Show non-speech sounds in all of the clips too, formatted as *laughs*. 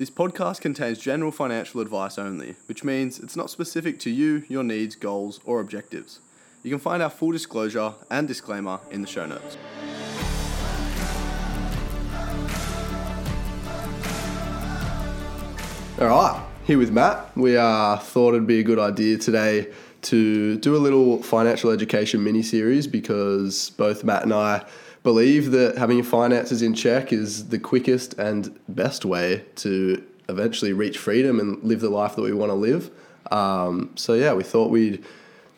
This podcast contains general financial advice only, which means it's not specific to you, your needs, goals, or objectives. You can find our full disclosure and disclaimer in the show notes. All right, here with Matt. We uh, thought it'd be a good idea today to do a little financial education mini series because both Matt and I believe that having your finances in check is the quickest and best way to eventually reach freedom and live the life that we want to live. Um, so, yeah, we thought we'd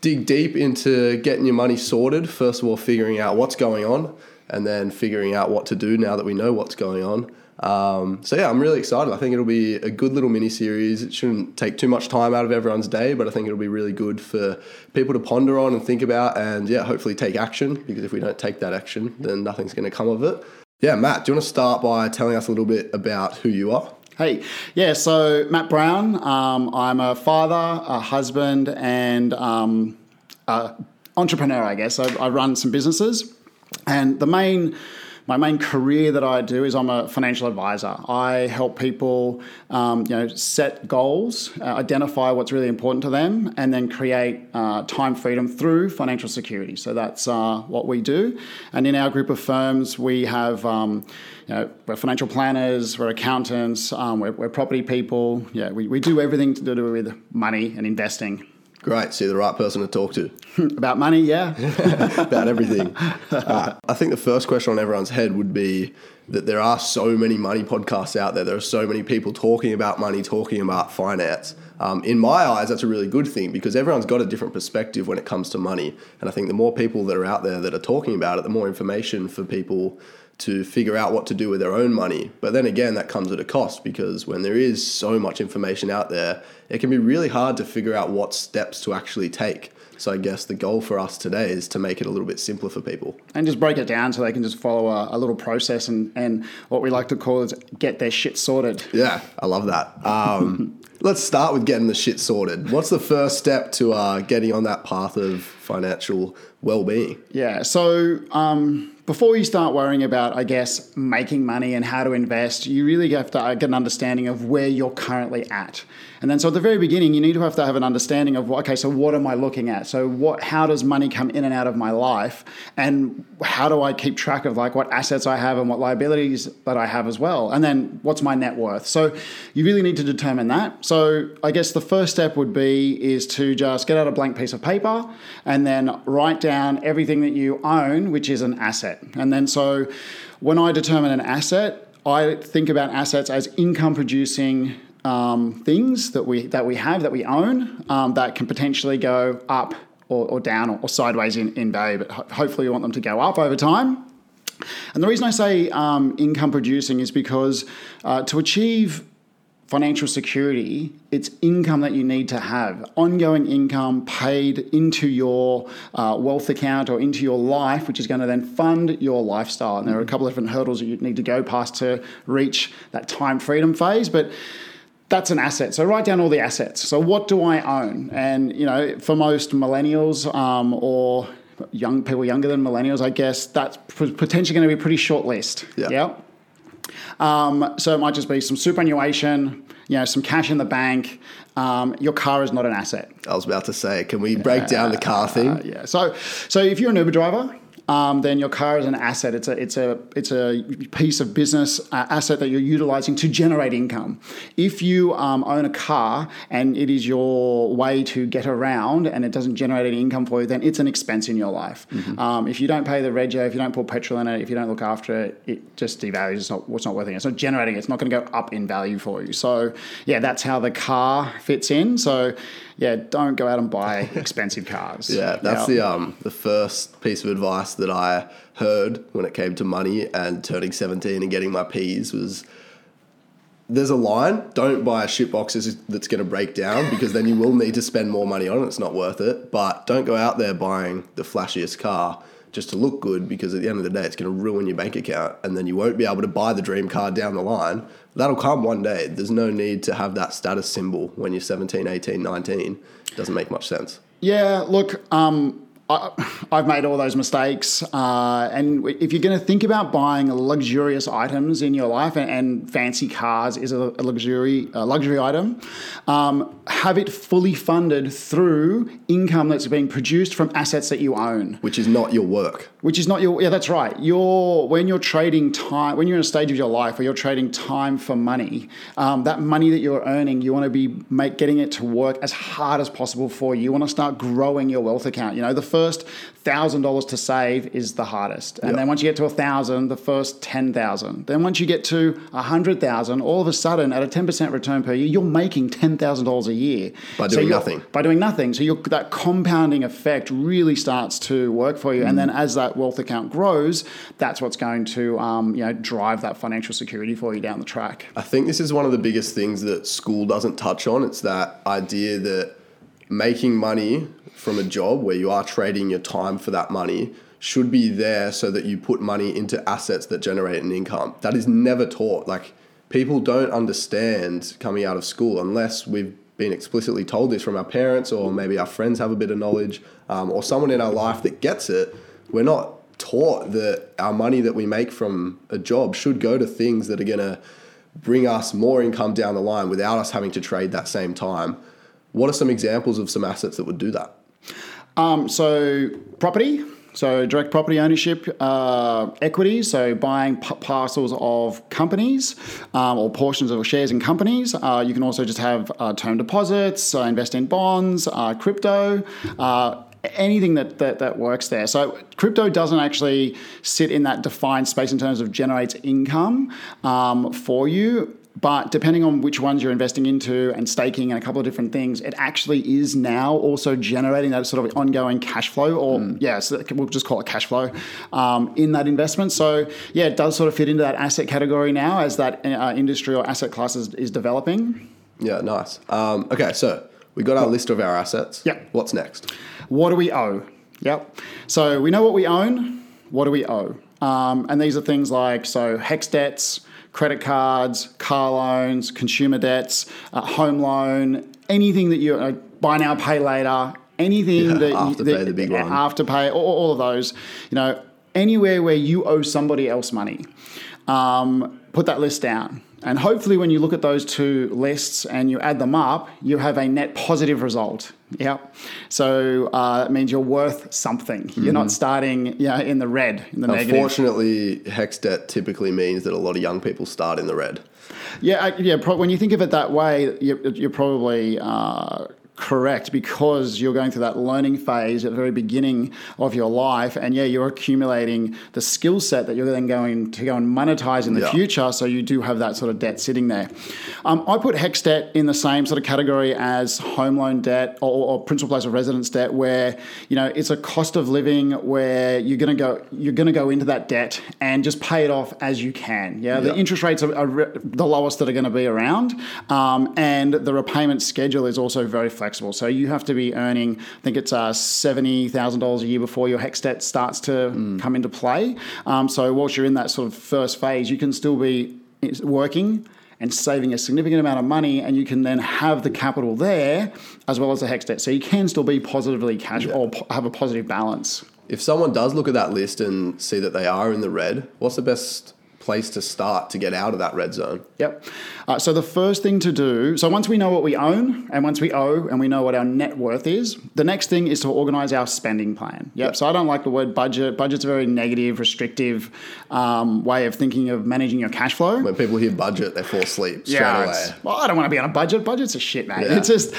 dig deep into getting your money sorted. First of all, figuring out what's going on, and then figuring out what to do now that we know what's going on. Um, so yeah, I'm really excited. I think it'll be a good little mini series. It shouldn't take too much time out of everyone's day, but I think it'll be really good for people to ponder on and think about, and yeah, hopefully take action. Because if we don't take that action, then nothing's going to come of it. Yeah, Matt, do you want to start by telling us a little bit about who you are? Hey, yeah, so Matt Brown. Um, I'm a father, a husband, and um, a entrepreneur, I guess. I, I run some businesses, and the main my main career that I do is I'm a financial advisor. I help people, um, you know, set goals, uh, identify what's really important to them, and then create uh, time freedom through financial security. So that's uh, what we do. And in our group of firms, we have. Um, you know, we're financial planners, we're accountants, um, we're, we're, property people. Yeah, we, we do everything to do with money and investing. Great. So you're the right person to talk to. *laughs* About money, yeah. *laughs* About everything. Uh, I think the first question on everyone's head would be that there are so many money podcasts out there. There are so many people talking about money, talking about finance. Um, in my eyes, that's a really good thing because everyone's got a different perspective when it comes to money. And I think the more people that are out there that are talking about it, the more information for people to figure out what to do with their own money. But then again, that comes at a cost because when there is so much information out there, it can be really hard to figure out what steps to actually take. So I guess the goal for us today is to make it a little bit simpler for people. And just break it down so they can just follow a, a little process and, and what we like to call is get their shit sorted. Yeah, I love that. Um, *laughs* let's start with getting the shit sorted. What's the first step to uh, getting on that path of financial well-being? Yeah, so um, before you start worrying about, I guess, making money and how to invest, you really have to uh, get an understanding of where you're currently at. And then, so at the very beginning, you need to have to have an understanding of, okay, so what am I looking at? So, what, how does money come in and out of my life? And how do I keep track of like what assets I have and what liabilities that I have as well? And then, what's my net worth? So, you really need to determine that. So, I guess the first step would be is to just get out a blank piece of paper and then write down everything that you own, which is an asset. And then, so when I determine an asset, I think about assets as income producing um, things that we that we have that we own um, that can potentially go up or, or down or, or, sideways in, in value, but ho- hopefully we want them to go up over time. And the reason I say um, income producing is because uh, to achieve financial security, it's income that you need to have, ongoing income paid into your uh, wealth account or into your life, which is going to then fund your lifestyle. And there are a couple of different hurdles that you need to go past to reach that time freedom phase, but that's an asset. So write down all the assets. So what do I own? And you know, for most millennials um, or young people younger than millennials, I guess that's potentially going to be a pretty short list. Yeah. yeah? Um, so it might just be some superannuation, you know, some cash in the bank. Um, your car is not an asset. I was about to say, can we break down the car thing? Uh, yeah. So, so if you're an Uber driver, um, then your car is an asset. It's a it's a it's a piece of business uh, asset that you're utilizing to generate income. If you um, own a car and it is your way to get around and it doesn't generate any income for you, then it's an expense in your life. Mm-hmm. Um, if you don't pay the rego, if you don't put petrol in it, if you don't look after it, it just devalues. It's not it's not worth it. It's not generating. It's not going to go up in value for you. So yeah, that's how the car fits in. So yeah, don't go out and buy *laughs* expensive cars. yeah, that's the um the first piece of advice that I heard when it came to money and turning 17 and getting my P's was there's a line don't buy a shitbox that's going to break down because then you will need to spend more money on it. It's not worth it. But don't go out there buying the flashiest car just to look good because at the end of the day it's going to ruin your bank account and then you won't be able to buy the dream car down the line. That'll come one day. There's no need to have that status symbol when you're 17 18 19 it doesn't make much sense. Yeah look um, I, I've made all those mistakes. Uh, and if you're going to think about buying luxurious items in your life, and, and fancy cars is a, a luxury a luxury item, um, have it fully funded through income that's being produced from assets that you own, which is not your work. Which is not your yeah, that's right. You're when you're trading time, when you're in a stage of your life where you're trading time for money, um, that money that you're earning, you want to be make, getting it to work as hard as possible for you. You want to start growing your wealth account. You know, the first thousand dollars to save is the hardest, and yep. then once you get to a thousand, the first ten thousand. Then once you get to a hundred thousand, all of a sudden at a ten percent return per year, you're making ten thousand dollars a year by doing so nothing. By doing nothing, so that compounding effect really starts to work for you, mm. and then as that wealth account grows, that's what's going to um, you know drive that financial security for you down the track. I think this is one of the biggest things that school doesn't touch on. It's that idea that making money from a job where you are trading your time for that money should be there so that you put money into assets that generate an income. That is never taught. Like people don't understand coming out of school unless we've been explicitly told this from our parents or maybe our friends have a bit of knowledge um, or someone in our life that gets it. We're not taught that our money that we make from a job should go to things that are going to bring us more income down the line without us having to trade that same time. What are some examples of some assets that would do that? Um, so, property. So, direct property ownership, uh, equity, so buying p- parcels of companies um, or portions of shares in companies. Uh, you can also just have uh, term deposits, uh, invest in bonds, uh, crypto uh, anything that, that that works there. So crypto doesn't actually sit in that defined space in terms of generates income um, for you. But depending on which ones you're investing into and staking and a couple of different things, it actually is now also generating that sort of ongoing cash flow, or mm. yeah, so we'll just call it cash flow um, in that investment. So yeah, it does sort of fit into that asset category now as that uh, industry or asset class is, is developing. Yeah, nice. Um, okay, so we got our list of our assets. Yep. What's next? What do we owe? Yep. So we know what we own. What do we owe? Um, and these are things like so HECS debts, credit cards, car loans, consumer debts, uh, home loan, anything that you uh, buy now, pay later, anything yeah, that after you, pay the big one, Afterpay, all, all, of those, you know, anywhere where you owe somebody else money, um, put that list down. And hopefully, when you look at those two lists and you add them up, you have a net positive result. Yeah. So uh, that means you're worth something. Mm-hmm. You're not mm-hmm. starting yeah, in the red, in the Unfortunately, negative. HECS debt typically means that a lot of young people start in the red. Yeah, yeah. Pro- when you think of it that way, you're, you're probably uh, correct because you're going through that learning phase at the very beginning of your life and yeah you're accumulating the skill set that you're then going to go and monetize in the yeah. future so you do have that sort of debt sitting there um, i put HECS debt in the same sort of category as home loan debt or, or principal place of residence debt where you know it's a cost of living where you're going to go you're going to go into that debt and just pay it off as you can yeah, yeah. the interest rates are, are, the lowest that are going to be around um, and the repayment schedule is also very flexible. So you have to be earning, I think it's uh, $70,000 a year before your HECS debt starts to mm. come into play. Um, so whilst you're in that sort of first phase, you can still be working and saving a significant amount of money, and you can then have the capital there as well as the HECS debt. So you can still be positively cash yeah. or po- have a positive balance. If someone does look at that list and see that they are in the red, what's the best place to start to get out of that red zone. Yep. Uh, so the first thing to do, so once we know what we own and once we owe and we know what our net worth is, the next thing is to organize our spending plan. Yep. yep. So I don't like the word budget. Budget's a very negative, restrictive um, way of thinking of managing your cash flow. When people hear budget, they fall asleep straight yeah, away. Well, I don't want to be on a budget. Budget's a shit, mate. Yeah. It's just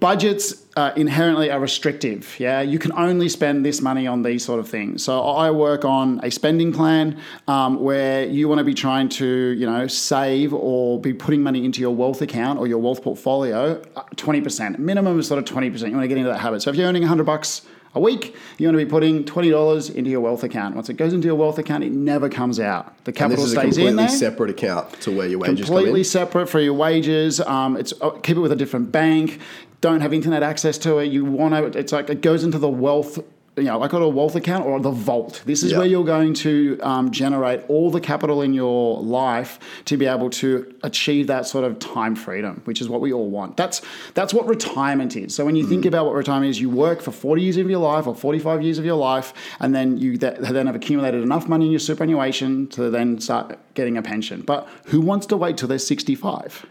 budgets uh, inherently are restrictive. Yeah, you can only spend this money on these sort of things. So I work on a spending plan um, where you want to be trying to, you know, save or be putting money into your wealth account or your wealth portfolio. Uh, twenty percent minimum is sort of twenty percent. You want to get into that habit. So if you're earning hundred bucks a week, you want to be putting twenty dollars into your wealth account. Once it goes into your wealth account, it never comes out. The capital stays in there. Separate account to where your wages completely separate for your wages. Um, it's uh, keep it with a different bank don't have internet access to it. You want to. It's like it goes into the wealth you know, I call it a wealth account or the vault. This is Yeah. where you're going to um, generate all the capital in your life to be able to achieve that sort of time freedom, which is what we all want. That's that's what retirement is. So when you think about what retirement is, you work for 40 years of your life or 45 years of your life, and then you th- then have accumulated enough money in your superannuation to then start getting a pension. But who wants to wait till they're 65?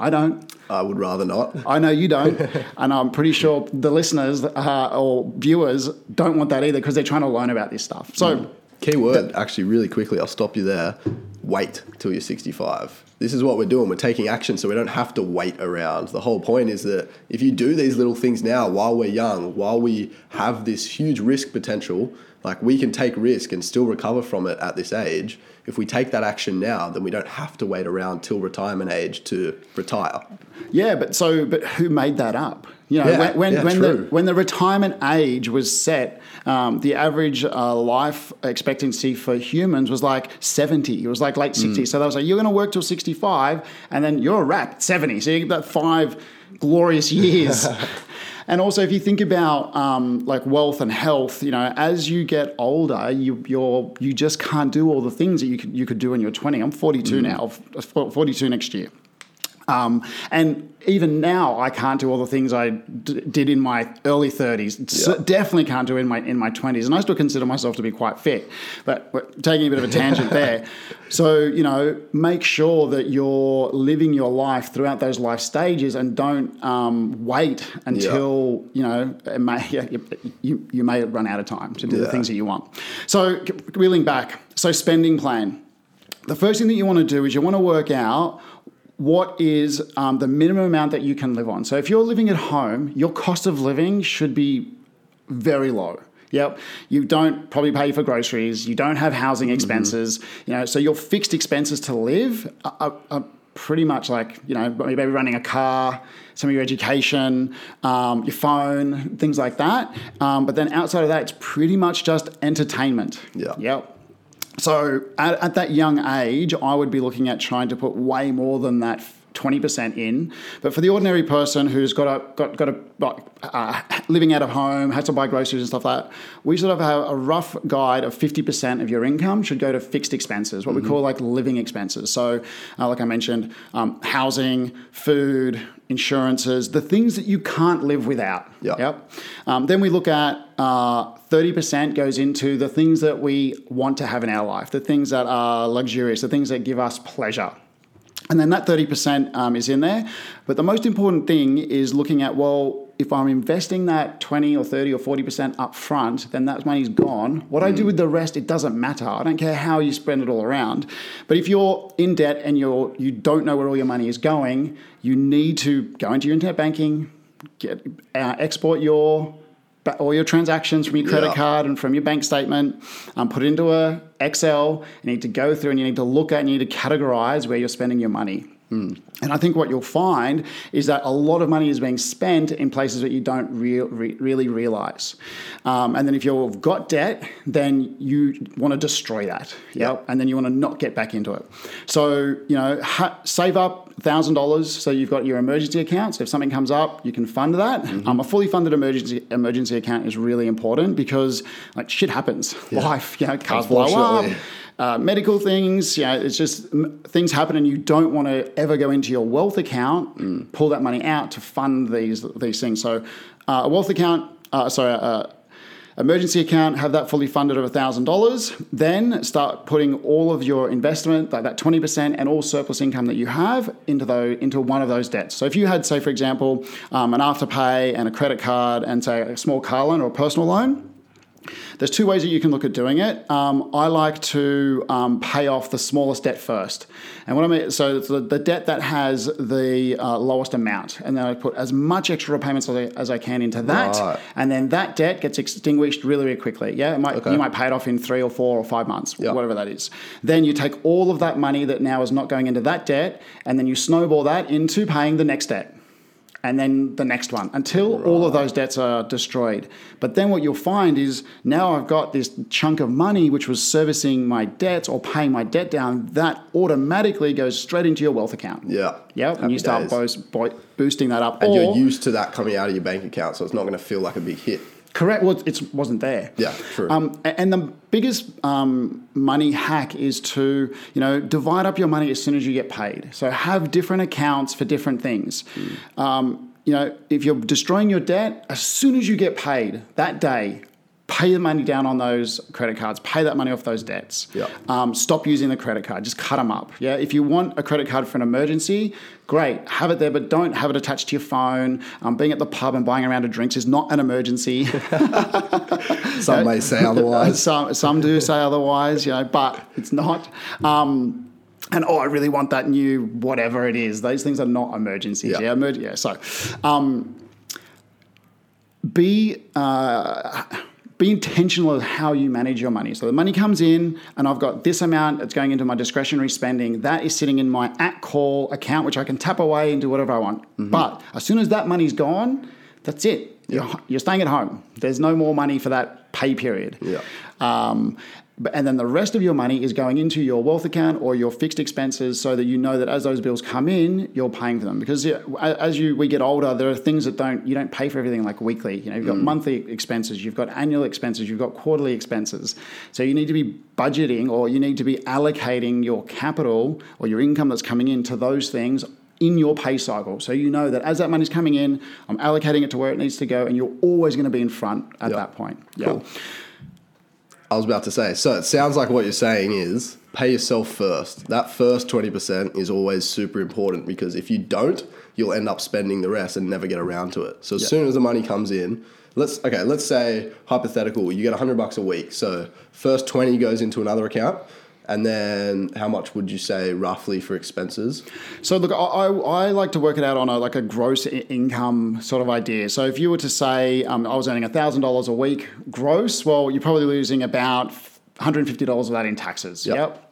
I don't. I would rather not. I know you don't, *laughs* and I'm pretty sure the listeners uh, or viewers don't want that either because they're trying to learn about this stuff. So, Key word, actually, really quickly, I'll stop you there. Wait till you're 65. This is what we're doing. We're taking action so we don't have to wait around. The whole point is that if you do these little things now while we're young, while we have this huge risk potential, like we can take risk and still recover from it at this age. If we take that action now, then we don't have to wait around till retirement age to retire. yeah, but so, but who made that up? You know, Yeah, when when, yeah, when the when the retirement age was set, um, the average uh, life expectancy for humans was like 70. It was like late 60s. So they was like, you're going to work till 65, and then you're a wrap 70. So you get that five glorious *laughs* years. And also, if you think about um, like wealth and health, you know, as you get older, you you're you just can't do all the things that you could you could do when you're 20. I'm 42 now, 42 next year. Um, and even now, I can't do all the things I d- did in my early 30s. So Yeah. definitely can't do in my in my 20s, and I still consider myself to be quite fit. But we're taking a bit of a tangent *laughs* there. So you know, make sure that you're living your life throughout those life stages, and don't um, wait until you know it may, *laughs* you, you, you may run out of time to do the things that you want. So reeling back, so spending plan. The first thing that you want to do is you want to work out what is um, the minimum amount that you can live on. So if you're living at home, your cost of living should be very low. Yep. You don't probably pay for groceries. You don't have housing expenses. You know, so your fixed expenses to live are, are, are pretty much like you know maybe running a car, some of your education, um, your phone, things like that. Um, but then outside of that, it's pretty much just entertainment. Yeah. Yep. So at, at that young age, I would be looking at trying to put way more than that. 20% in, but for the ordinary person who's got a got got a uh, living out of home, has to buy groceries and stuff like that, we sort of have a rough guide of 50% of your income should go to fixed expenses, what we call like living expenses. So, uh, like I mentioned, um, housing, food, insurances, the things that you can't live without. Yeah. Yep. Um, then we look at uh, 30% goes into the things that we want to have in our life, the things that are luxurious, the things that give us pleasure. And then that 30% um, is in there. But the most important thing is looking at, well, if I'm investing that 20 or 30 or 40% up front, then that money's gone. What I do with the rest, it doesn't matter. I don't care how you spend it all around. But if you're in debt and you're, you don't know where all your money is going, you need to go into your internet banking, get, uh, export your all your transactions from your credit Yeah. card and from your bank statement, um, put it into a Excel. You need to go through and you need to look at and you need to categorize where you're spending your money. And I think what you'll find is that a lot of money is being spent in places that you don't rea- re- really realize. Um, and then if you've got debt, then you want to destroy that. Yep. And then you want to not get back into it. So, you know, ha- save up $1,000 so you've got your emergency account. So if something comes up, you can fund that. Um, a fully funded emergency emergency account is really important because like shit happens. *laughs* Life, you know, cars blow up. Uh, medical things. Yeah, it's just m- things happen, and you don't want to ever go into your wealth account and pull that money out to fund these these things. So, uh, a wealth account, uh, sorry, uh, emergency account, have that fully funded of thousand dollars. Then start putting all of your investment, like that twenty percent, and all surplus income that you have into those into one of those debts. So, if you had, say, for example, um, an afterpay and a credit card, and say a small car loan or a personal loan. There's two ways that you can look at doing it. Um, I like to um, pay off the smallest debt first, and what I mean, so the, the debt that has the uh, lowest amount, and then I put as much extra repayments as I, as I can into that, Right. and then that debt gets extinguished really, really quickly. Yeah, it might, Okay. you might pay it off in three or four or five months, Yeah. whatever that is. Then you take all of that money that now is not going into that debt, and then you snowball that into paying the next debt and then the next one until all of those debts are destroyed. But then what you'll find is now I've got this chunk of money which was servicing my debts or paying my debt down, that automatically goes straight into your wealth account. Yeah. Yeah, and you start bo- boosting that up. And or, you're used to that coming out of your bank account, so it's not going to feel like a big hit. Correct. Well, it wasn't there. Yeah, true. Um, and the biggest um, money hack is to you know divide up your money as soon as you get paid. So have different accounts for different things. Um, you know, if you're destroying your debt, as soon as you get paid that day, pay the money down on those credit cards. Pay that money off those debts. Yeah. Um, stop using the credit card. Just cut them up. Yeah. If you want a credit card for an emergency, great, have it there, but don't have it attached to your phone. Um, being at the pub and buying a round of drinks is not an emergency. *laughs* Some may say otherwise. *laughs* some some do say otherwise, you know, but it's not. Um, and oh, I really want that new whatever it is. Those things are not emergencies. Yeah. Yeah, emer- yeah. So, um, be uh, be intentional of how you manage your money. So the money comes in, and I've got this amount that's going into my discretionary spending. That is sitting in my at call account, which I can tap away and do whatever I want. But as soon as that money's gone, that's it. You're, you're staying at home. There's no more money for that pay period. Yeah. Um, and then the rest of your money is going into your wealth account or your fixed expenses so that you know that as those bills come in, you're paying for them. Because as you we get older, there are things that don't you don't pay for everything like weekly. You know, you've got mm. monthly expenses, you've got annual expenses, you've got quarterly expenses. So you need to be budgeting or you need to be allocating your capital or your income that's coming in to those things in your pay cycle. So you know that as that money's coming in, I'm allocating it to where it needs to go, and you're always going to be in front at Yeah. that point. Yeah. Cool. I was about to say. So it sounds like what you're saying is pay yourself first. That first 20% is always super important because if you don't, you'll end up spending the rest and never get around to it. So as soon as the money comes in, let's okay, let's say hypothetical, you get 100 bucks a week. So first 20 goes into another account and then how much would you say roughly for expenses? So look, I, I, I like to work it out on a like a gross I- income sort of idea. So if you were to say um, I was earning thousand dollars a week gross, well, you're probably losing about one hundred and fifty dollars of that in taxes. Yep. Yep.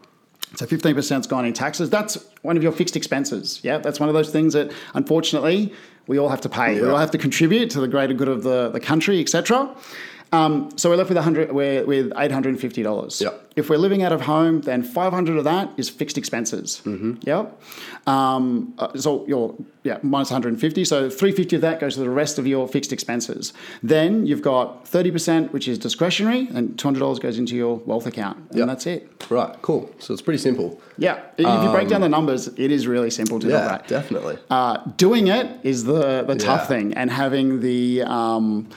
So fifteen percent's gone in taxes. That's one of your fixed expenses. Yeah, that's one of those things that unfortunately we all have to pay. We all have to contribute to the greater good of the, the country, etc. Um, so we're left with hundred. We're with eight hundred and fifty dollars. Yep. If we're living out of home, then 500 of that is fixed expenses. Mm-hmm. Yep. Um, uh, so you're yeah minus 150. So 350 of that goes to the rest of your fixed expenses. Then you've got 30% which is discretionary, and $200 goes into your wealth account, and Yep. that's it. Right, cool. So it's pretty simple. Yeah. If you break down the numbers, it is really simple to do Yeah, that. definitely. Uh, doing it is the the tough Yeah. thing, and having the um,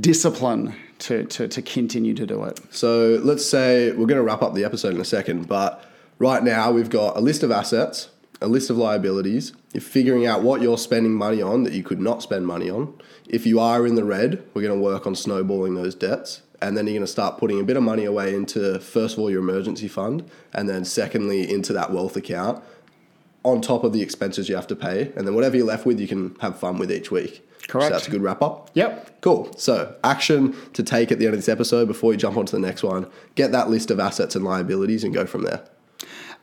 discipline to, to to continue to do it. So let's say we're going to wrap up the episode in a second, but right now we've got a list of assets, a list of liabilities. You're figuring out what you're spending money on that you could not spend money on. If you are in the red, we're going to work on snowballing those debts. And then you're going to start putting a bit of money away into, first of all, your emergency fund, and then secondly, into that wealth account on top of the expenses you have to pay. And then whatever you're left with, you can have fun with each week. Correct. So that's a good wrap up. Yep. Cool. So, action to take at the end of this episode before you jump onto the next one. Get that list of assets and liabilities and go from there.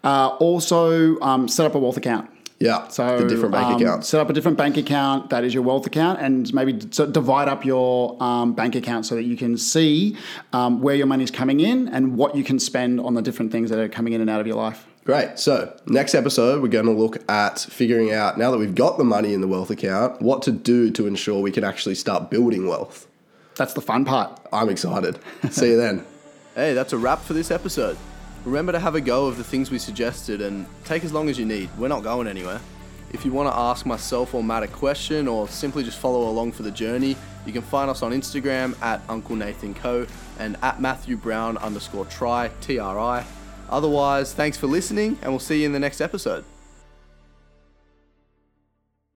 Uh, also, um, set up a wealth account. Yeah. So the different bank um, accounts. Set up a different bank account that is your wealth account, and maybe d- so divide up your um, bank account so that you can see um, where your money's coming in and what you can spend on the different things that are coming in and out of your life. Great. So, next episode, we're going to look at figuring out now that we've got the money in the wealth account, what to do to ensure we can actually start building wealth. That's the fun part. I'm excited. See you then. *laughs* Hey, that's a wrap for this episode. Remember to have a go of the things we suggested and take as long as you need. We're not going anywhere. If you want to ask myself or Matt a question or simply just follow along for the journey, you can find us on Instagram at Uncle Nathan Co and at Matthew Brown underscore try, T R I. Otherwise, thanks for listening and we'll see you in the next episode.